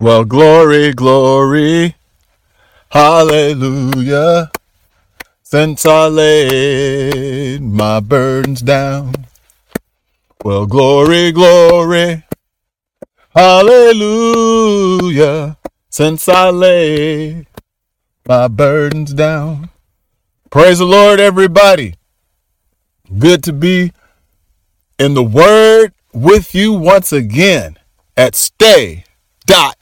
Well, glory, glory, hallelujah. Since I laid my burdens down. Well, glory, glory, hallelujah. Since I laid my burdens down. Praise the Lord, everybody. Good to be in the Word with you once again at stay dot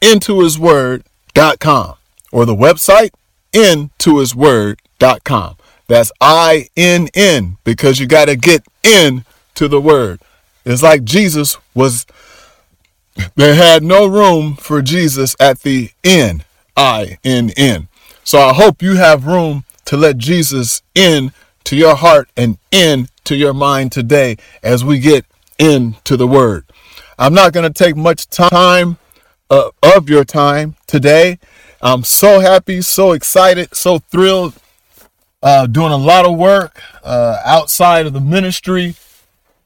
into his word.com or the website into his word.com. That's I N N because you got to get in to the word. It's like Jesus was, they had no room for Jesus at the N, I N N. So I hope you have room to let Jesus in to your heart and in to your mind today as we get into the word. I'm not going to take much time uh, of your time today. I'm so happy, so excited, so thrilled. Uh, doing a lot of work uh, outside of the ministry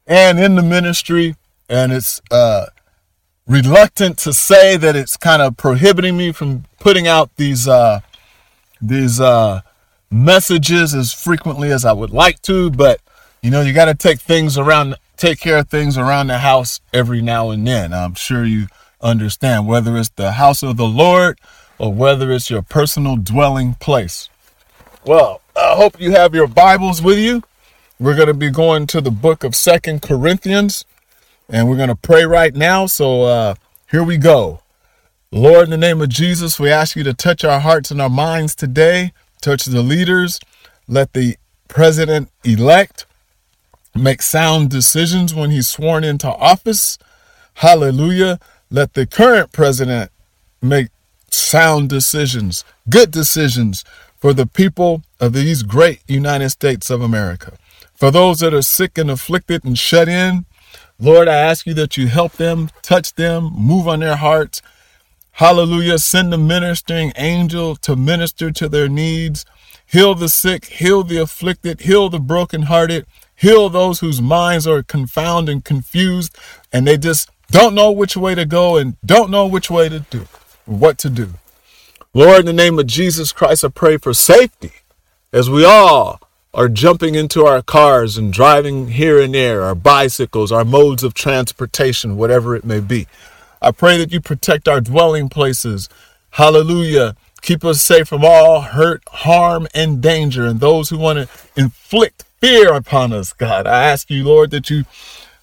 and in the ministry, and it's uh, reluctant to say that it's kind of prohibiting me from putting out these uh, these uh, messages as frequently as I would like to. But you know, you got to take things around, take care of things around the house every now and then. I'm sure you understand, whether it's the house of the Lord or whether it's your personal dwelling place. Well, I hope you have your Bibles with you. We're going to be going to the book of Second Corinthians, and we're going to pray right now. So uh, here we go. Lord, in the name of Jesus, we ask you to touch our hearts and our minds today, touch the leaders, let the president elect make sound decisions when he's sworn into office. Hallelujah. Let the current president make sound decisions, good decisions for the people of these great United States of America. For those that are sick and afflicted and shut in, Lord, I ask you that you help them, touch them, move on their hearts. Hallelujah. Send the ministering angel to minister to their needs. Heal the sick, heal the afflicted, heal the brokenhearted, heal those whose minds are confounded and confused, and they just don't know which way to go and don't know which way to do, what to do. Lord, in the name of Jesus Christ, I pray for safety as we all are jumping into our cars and driving here and there, our bicycles, our modes of transportation, whatever it may be. I pray that you protect our dwelling places. Hallelujah. Keep us safe from all hurt, harm, and danger, and those who want to inflict fear upon us, God. I ask you, Lord, that you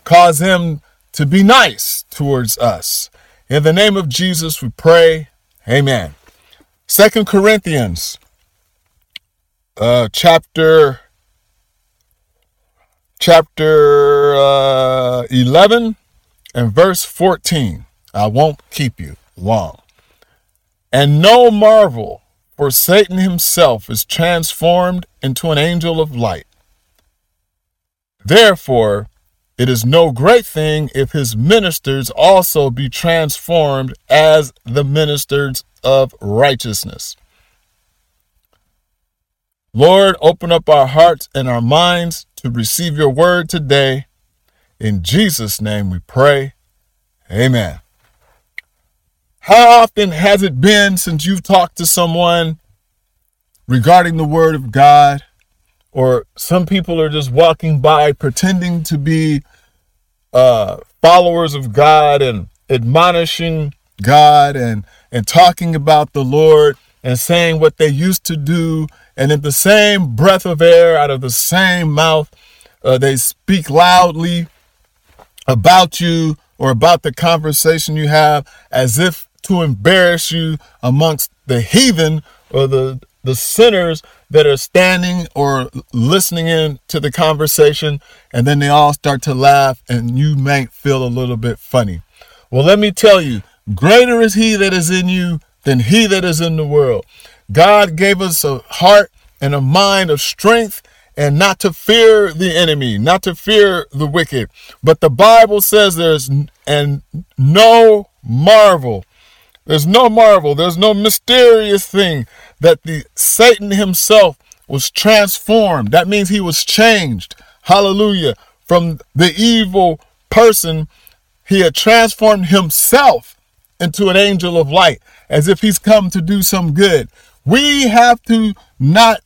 cause them to be nice towards us. In the name of Jesus, we pray. Amen. Second Corinthians, uh, chapter chapter uh, 11 and verse 14. I won't keep you long. And no marvel, for Satan himself is transformed into an angel of light. Therefore, it is no great thing if his ministers also be transformed as the ministers of righteousness. Lord, open up our hearts and our minds to receive your word today. In Jesus' name we pray. Amen. How often has it been since you've talked to someone regarding the word of God? Or some people are just walking by pretending to be uh, followers of God and admonishing God and, and talking about the Lord and saying what they used to do. And in the same breath of air, out of the same mouth, uh, they speak loudly about you or about the conversation you have as if to embarrass you amongst the heathen or the, the sinners that are standing or listening in to the conversation, and then they all start to laugh, and you might feel a little bit funny. Well, let me tell you, greater is he that is in you than he that is in the world. God gave us a heart and a mind of strength and not to fear the enemy, not to fear the wicked. But the Bible says there's and no marvel. There's no marvel. There's no mysterious thing that the Satan himself was transformed. That means he was changed. Hallelujah. From the evil person, he had transformed himself into an angel of light as if he's come to do some good. We have to not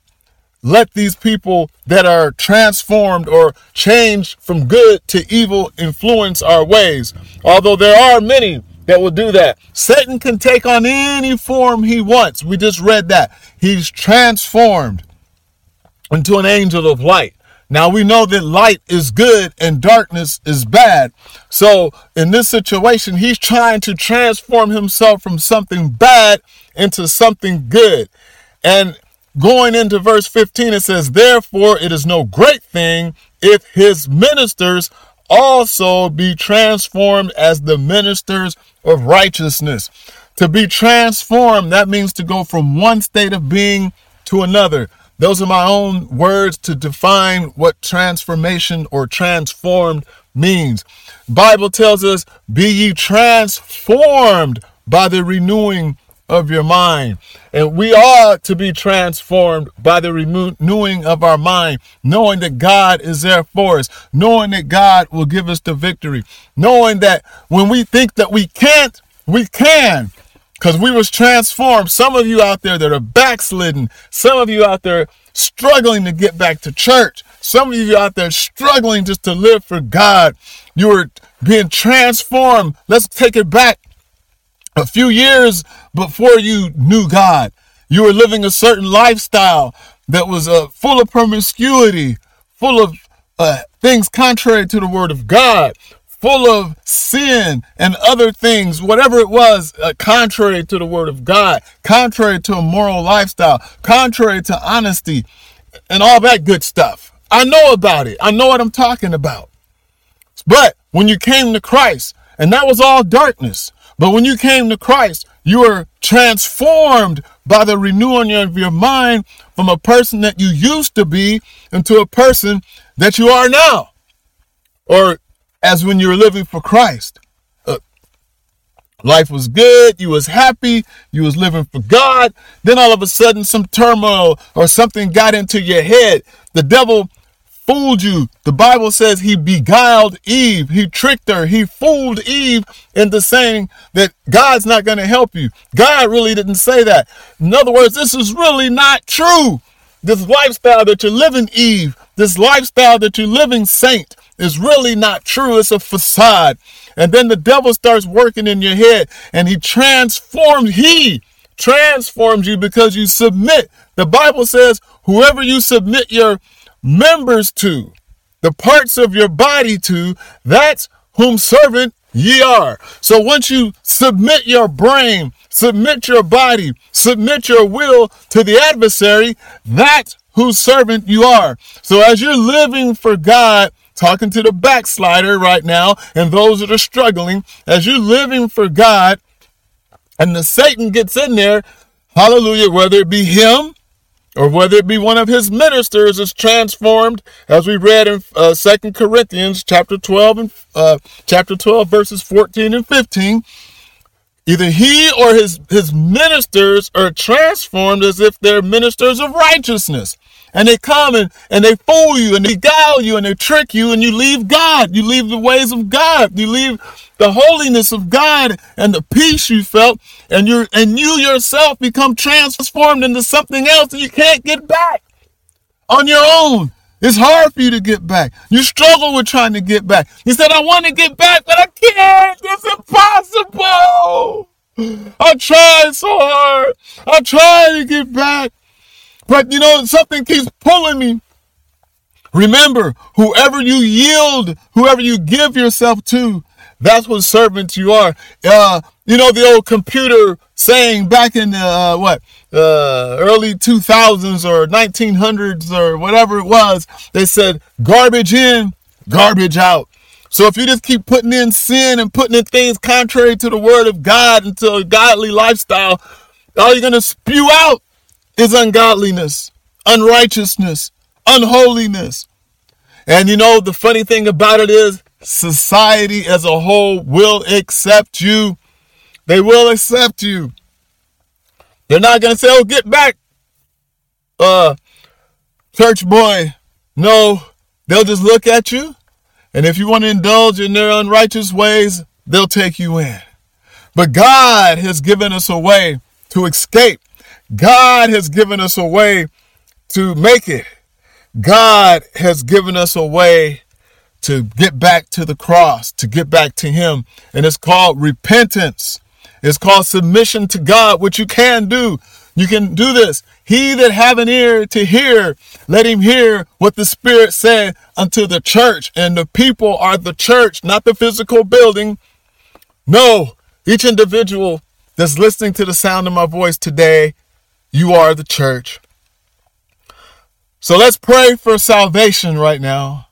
let these people that are transformed or changed from good to evil influence our ways. Although there are many that will do that. Satan can take on any form he wants. We just read that. He's transformed into an angel of light. Now we know that light is good and darkness is bad. So in this situation, he's trying to transform himself from something bad into something good. And going into verse 15, it says, Therefore, it is no great thing if his ministers also be transformed as the ministers of righteousness. To be transformed, that means to go from one state of being to another. Those are my own words to define what transformation or transformed means. Bible tells us, be ye transformed by the renewing of your mind. And we are to be transformed by the renewing of our mind, knowing that God is there for us, knowing that God will give us the victory, knowing that when we think that we can't, we can. Because we was transformed. Some of you out there that are backslidden, some of you out there struggling to get back to church, some of you out there struggling just to live for God. You are being transformed. Let's take it back a few years before you knew God, you were living a certain lifestyle that was uh, full of promiscuity, full of uh, things contrary to the word of God, full of sin and other things, whatever it was, uh, contrary to the word of God, contrary to a moral lifestyle, contrary to honesty, and all that good stuff. I know about it. I know what I'm talking about. But when you came to Christ, and that was all darkness, but when you came to Christ, you were transformed by the renewing of your mind from a person that you used to be into a person that you are now. Or as when you were living for Christ. Uh, life was good, you was happy, you was living for God. Then all of a sudden some turmoil or something got into your head. The devil fooled you. The Bible says he beguiled Eve. He tricked her. He fooled Eve into saying that God's not going to help you. God really didn't say that. In other words, this is really not true. This lifestyle that you're living, Eve, this lifestyle that you're living, Saint, is really not true. It's a facade. And then the devil starts working in your head and he transforms, he transforms you because you submit. The Bible says, whoever you submit your members to, the parts of your body to, that's whom servant ye are. So once you submit your brain, submit your body, submit your will to the adversary, that's whose servant you are. So as you're living for God, talking to the backslider right now and those that are struggling, as you're living for God, and the Satan gets in there, hallelujah, whether it be him or whether it be one of his ministers is transformed as we read in uh, 2 corinthians chapter 12 and uh, chapter 12 verses 14 and 15 either he or his his ministers are transformed as if they're ministers of righteousness and they come and, and they fool you and they guile you and they trick you and you leave God. You leave the ways of God. You leave the holiness of God and the peace you felt and you and you yourself become transformed into something else and you can't get back on your own. It's hard for you to get back. You struggle with trying to get back. You said, I want to get back, but I can't. It's impossible. I tried so hard. I tried to get back. But you know, something keeps pulling me. Remember, whoever you yield, whoever you give yourself to, that's what servants you are. Uh, you know, the old computer saying back in the, uh, what, uh, early 2000s or 1900s or whatever it was, they said garbage in, garbage out. So if you just keep putting in sin and putting in things contrary to the word of God into a godly lifestyle, all you're going to spew out is ungodliness, unrighteousness, unholiness. And you know, the funny thing about it is, society as a whole will accept you. They will accept you. They're not going to say, oh, get back, uh, church boy. No, they'll just look at you. And if you want to indulge in their unrighteous ways, they'll take you in. But God has given us a way to escape. God has given us a way to make it. God has given us a way to get back to the cross, to get back to Him. And it's called repentance. It's called submission to God, which you can do. You can do this. He that have an ear to hear, let him hear what the Spirit said unto the church. And the people are the church, not the physical building. No, each individual that's listening to the sound of my voice today, you are the church. So let's pray for salvation right now.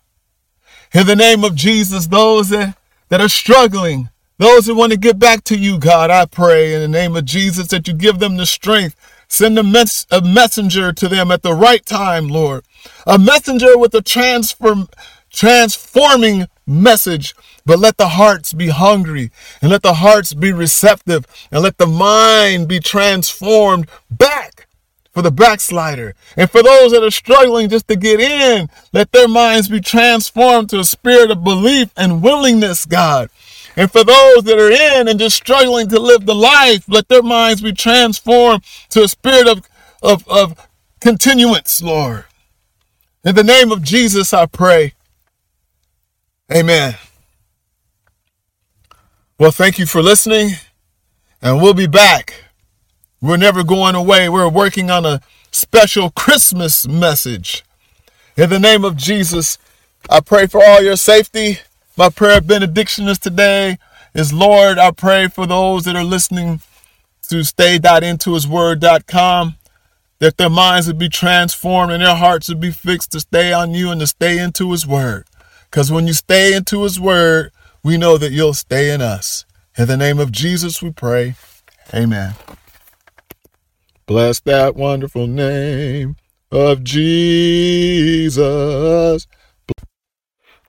In the name of Jesus, those that, that are struggling, those who want to get back to you, God, I pray in the name of Jesus that you give them the strength. Send a, mess, a messenger to them at the right time, Lord. A messenger with a transform, transforming message. But let the hearts be hungry and let the hearts be receptive and let the mind be transformed back for the backslider. And for those that are struggling just to get in, let their minds be transformed to a spirit of belief and willingness, God. And for those that are in and just struggling to live the life, let their minds be transformed to a spirit of, of, of continuance, Lord. In the name of Jesus, I pray. Amen. Well, thank you for listening, and we'll be back we're never going away. We're working on a special Christmas message. In the name of Jesus, I pray for all your safety. My prayer of benediction is today is Lord, I pray for those that are listening to stay.intohisword.com that their minds would be transformed and their hearts would be fixed to stay on you and to stay into his word. Because when you stay into his word, we know that you'll stay in us. In the name of Jesus, we pray. Amen. Bless that wonderful name of Jesus.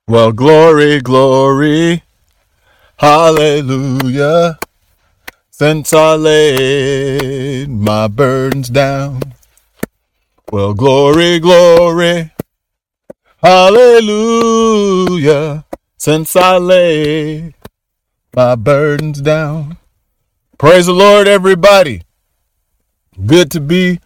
Well, glory, glory, hallelujah. Since I laid my burdens down. Well, glory, glory, hallelujah. Since I laid my burdens down. Praise the Lord, everybody. Good to be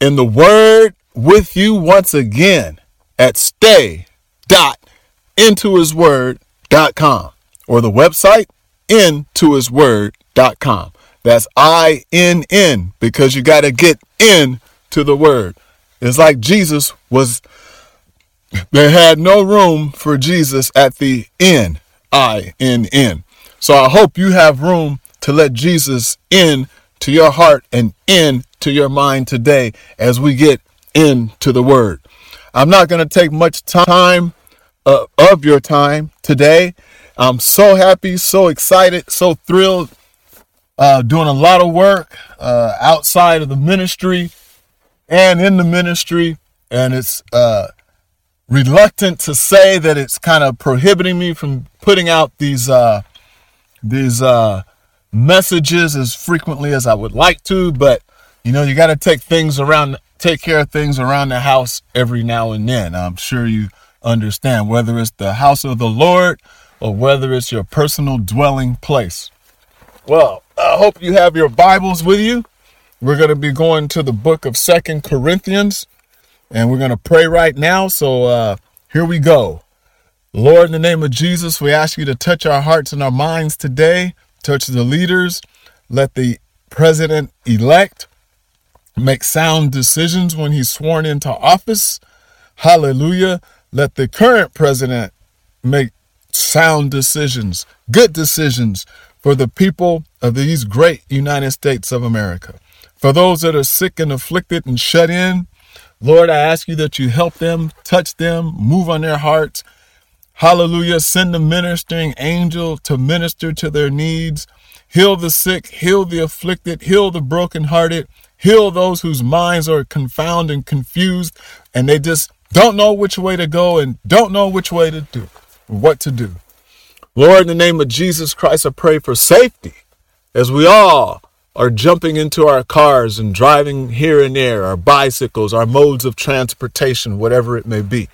in the Word with you once again at stay.intohisword.com or the website intohisword.com. That's I N N because you got to get in to the Word. It's like Jesus was, they had no room for Jesus at the inn, I N N. So I hope you have room to let Jesus in to your heart and in to your mind today as we get into the word. I'm not going to take much time uh, of your time today. I'm so happy, so excited, so thrilled, uh, doing a lot of work uh, outside of the ministry and in the ministry. And it's uh, reluctant to say that it's kind of prohibiting me from putting out these uh, these uh, messages as frequently as I would like to, but you know, you got to take things around, take care of things around the house every now and then. I'm sure you understand whether it's the house of the Lord or whether it's your personal dwelling place. Well, I hope you have your Bibles with you. We're going to be going to the book of Second Corinthians and we're going to pray right now. So uh, here we go. Lord, in the name of Jesus, we ask you to touch our hearts and our minds today touch the leaders, let the president elect make sound decisions when he's sworn into office. Hallelujah. Let the current president make sound decisions, good decisions for the people of these great United States of America. For those that are sick and afflicted and shut in, Lord, I ask you that you help them, touch them, move on their hearts, Hallelujah. Send a ministering angel to minister to their needs. Heal the sick, heal the afflicted, heal the brokenhearted, heal those whose minds are confounded and confused, and they just don't know which way to go and don't know which way to do, what to do. Lord, in the name of Jesus Christ, I pray for safety as we all are jumping into our cars and driving here and there, our bicycles, our modes of transportation, whatever it may be.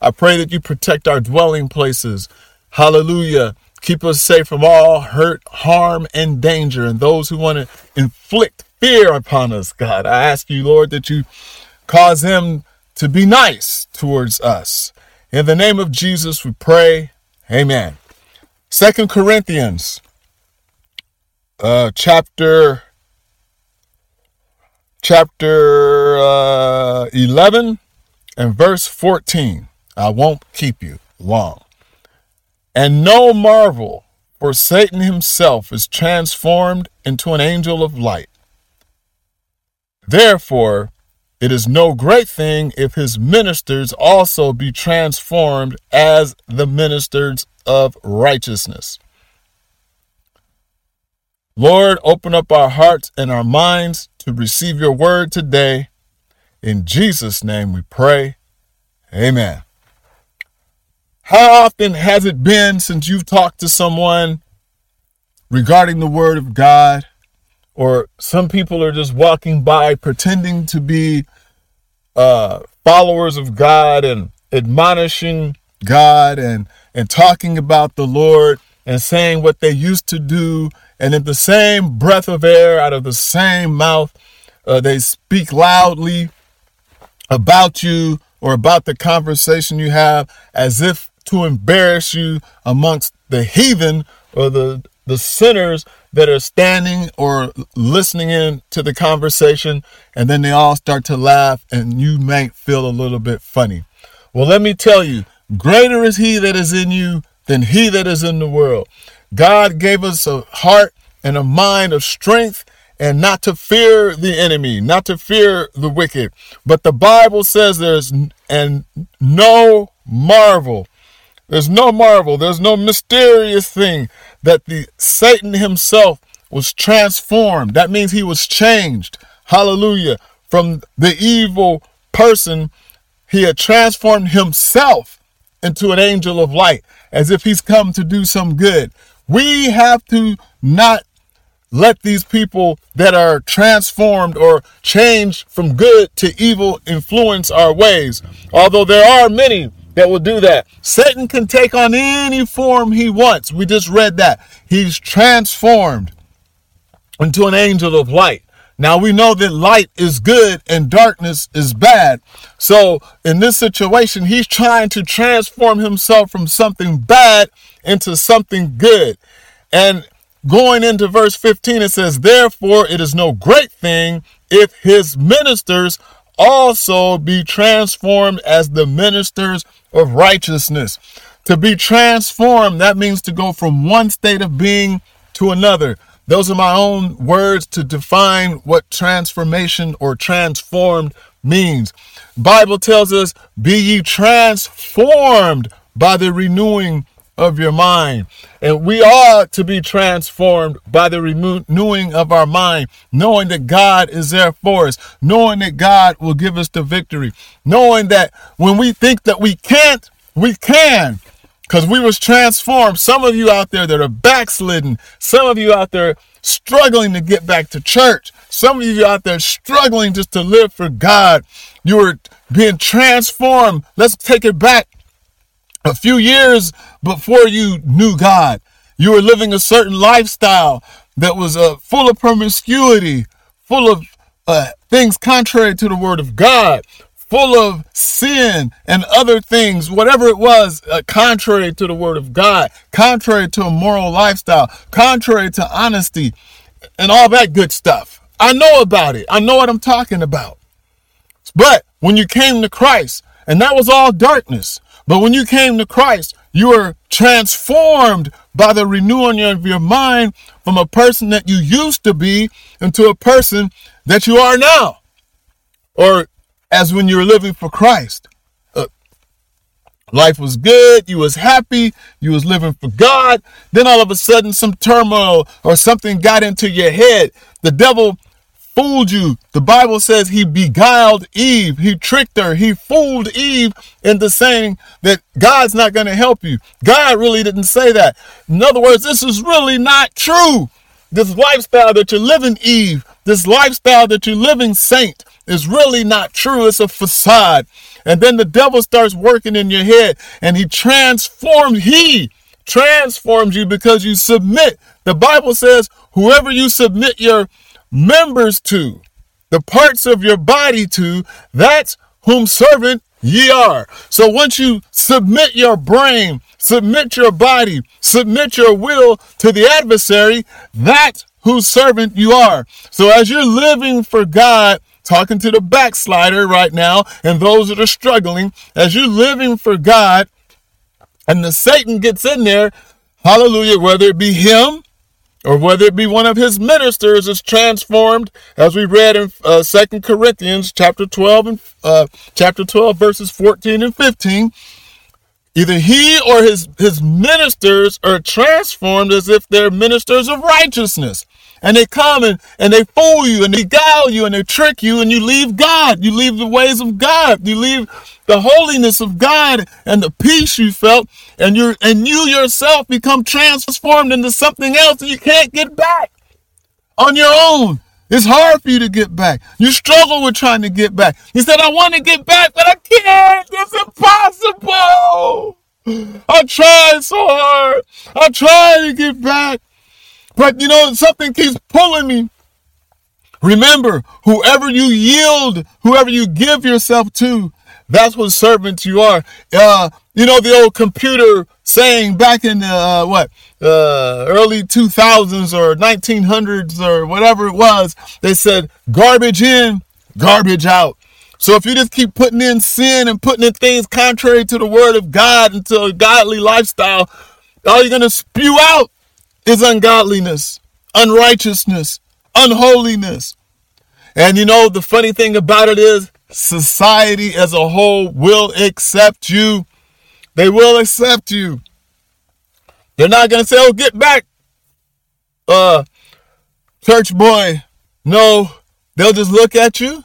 I pray that you protect our dwelling places. Hallelujah. Keep us safe from all hurt, harm, and danger, and those who want to inflict fear upon us, God. I ask you, Lord, that you cause them to be nice towards us. In the name of Jesus, we pray. Amen. Second Corinthians, uh, chapter chapter uh, 11 and verse 14. I won't keep you long. And no marvel, for Satan himself is transformed into an angel of light. Therefore, it is no great thing if his ministers also be transformed as the ministers of righteousness. Lord, open up our hearts and our minds to receive your word today. In Jesus' name we pray. Amen. How often has it been since you've talked to someone regarding the Word of God? Or some people are just walking by pretending to be uh, followers of God and admonishing God and, and talking about the Lord and saying what they used to do. And in the same breath of air out of the same mouth, uh, they speak loudly about you or about the conversation you have as if to embarrass you amongst the heathen or the the sinners that are standing or listening in to the conversation and then they all start to laugh and you might feel a little bit funny. Well, let me tell you, greater is he that is in you than he that is in the world. God gave us a heart and a mind of strength and not to fear the enemy, not to fear the wicked. But the Bible says there's and no marvel there's no marvel, there's no mysterious thing that the Satan himself was transformed. That means he was changed. Hallelujah. From the evil person, he had transformed himself into an angel of light as if he's come to do some good. We have to not let these people that are transformed or changed from good to evil influence our ways. Although there are many that will do that. Satan can take on any form he wants. We just read that. He's transformed into an angel of light. Now we know that light is good and darkness is bad. So in this situation, he's trying to transform himself from something bad into something good. And going into verse 15, it says, Therefore, it is no great thing if his ministers also be transformed as the ministers of righteousness. To be transformed, that means to go from one state of being to another. Those are my own words to define what transformation or transformed means. Bible tells us, "Be ye transformed by the renewing of your mind. And we are to be transformed by the renewing of our mind, knowing that God is there for us, knowing that God will give us the victory, knowing that when we think that we can't, we can. Because we was transformed. Some of you out there that are backslidden, some of you out there struggling to get back to church, some of you out there struggling just to live for God. You are being transformed. Let's take it back a few years before you knew God, you were living a certain lifestyle that was uh, full of promiscuity, full of uh, things contrary to the word of God, full of sin and other things, whatever it was, uh, contrary to the word of God, contrary to a moral lifestyle, contrary to honesty, and all that good stuff. I know about it. I know what I'm talking about. But when you came to Christ, and that was all darkness, but when you came to Christ, you were transformed by the renewing of your mind from a person that you used to be into a person that you are now. Or as when you were living for Christ. Uh, life was good, you was happy, you was living for God. Then all of a sudden some turmoil or something got into your head. The devil fooled you. The Bible says he beguiled Eve. He tricked her. He fooled Eve into saying that God's not going to help you. God really didn't say that. In other words, this is really not true. This lifestyle that you're living, Eve, this lifestyle that you're living, Saint, is really not true. It's a facade. And then the devil starts working in your head and he transforms, he transforms you because you submit. The Bible says, whoever you submit your members to, the parts of your body to, that's whom servant ye are. So once you submit your brain, submit your body, submit your will to the adversary, that's whose servant you are. So as you're living for God, talking to the backslider right now and those that are struggling, as you're living for God, and the Satan gets in there, hallelujah, whether it be him or whether it be one of his ministers is transformed, as we read in uh, 2 Corinthians chapter 12 and uh, chapter 12 verses 14 and 15. Either he or his, his ministers are transformed as if they're ministers of righteousness. And they come and, and they fool you and they guile you and they trick you and you leave God. You leave the ways of God. You leave the holiness of God and the peace you felt and you and you yourself become transformed into something else and you can't get back on your own. It's hard for you to get back. You struggle with trying to get back. You said, I want to get back, but I can't. It's impossible. I tried so hard. I tried to get back. But you know, something keeps pulling me. Remember, whoever you yield, whoever you give yourself to, that's what servants you are. Uh, you know, the old computer saying back in the, uh, what, uh, early 2000s or 1900s or whatever it was, they said garbage in, garbage out. So if you just keep putting in sin and putting in things contrary to the word of God into a godly lifestyle, all you're going to spew out is ungodliness, unrighteousness, unholiness. And you know, the funny thing about it is, society as a whole will accept you. They will accept you. They're not going to say, oh, get back, uh, church boy. No, they'll just look at you.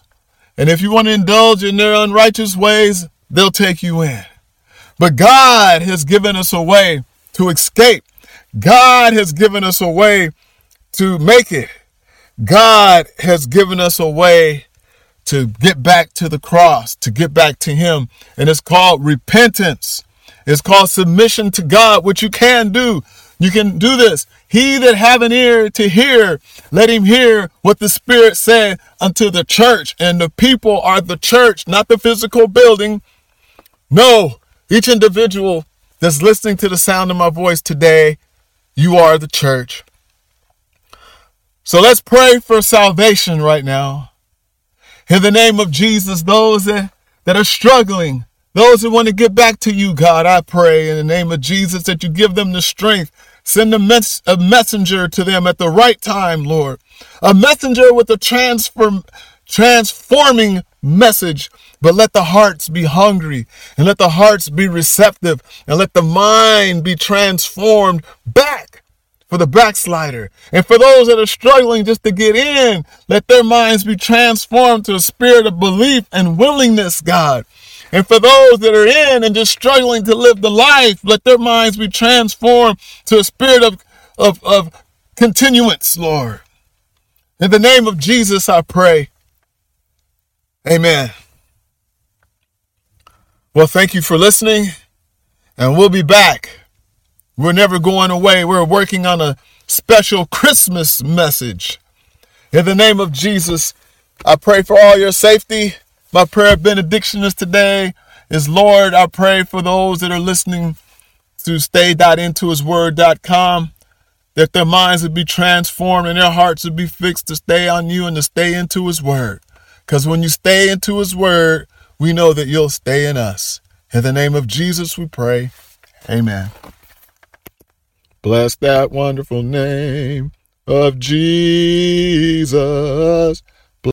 And if you want to indulge in their unrighteous ways, they'll take you in. But God has given us a way to escape God has given us a way to make it. God has given us a way to get back to the cross, to get back to Him. And it's called repentance. It's called submission to God, which you can do. You can do this. He that have an ear to hear, let him hear what the Spirit said unto the church. And the people are the church, not the physical building. No, each individual that's listening to the sound of my voice today you are the church. So let's pray for salvation right now. In the name of Jesus, those that, that are struggling, those that want to get back to you, God, I pray in the name of Jesus that you give them the strength. Send a, mess, a messenger to them at the right time, Lord. A messenger with a transform, transforming message. But let the hearts be hungry and let the hearts be receptive and let the mind be transformed back for the backslider. And for those that are struggling just to get in, let their minds be transformed to a spirit of belief and willingness, God. And for those that are in and just struggling to live the life, let their minds be transformed to a spirit of, of, of continuance, Lord. In the name of Jesus, I pray. Amen. Well, thank you for listening, and we'll be back. We're never going away. We're working on a special Christmas message. In the name of Jesus, I pray for all your safety. My prayer of benediction is today is Lord, I pray for those that are listening to stay.intohisword.com that their minds would be transformed and their hearts would be fixed to stay on you and to stay into his word. Because when you stay into his word, we know that you'll stay in us. In the name of Jesus, we pray. Amen. Bless that wonderful name of Jesus.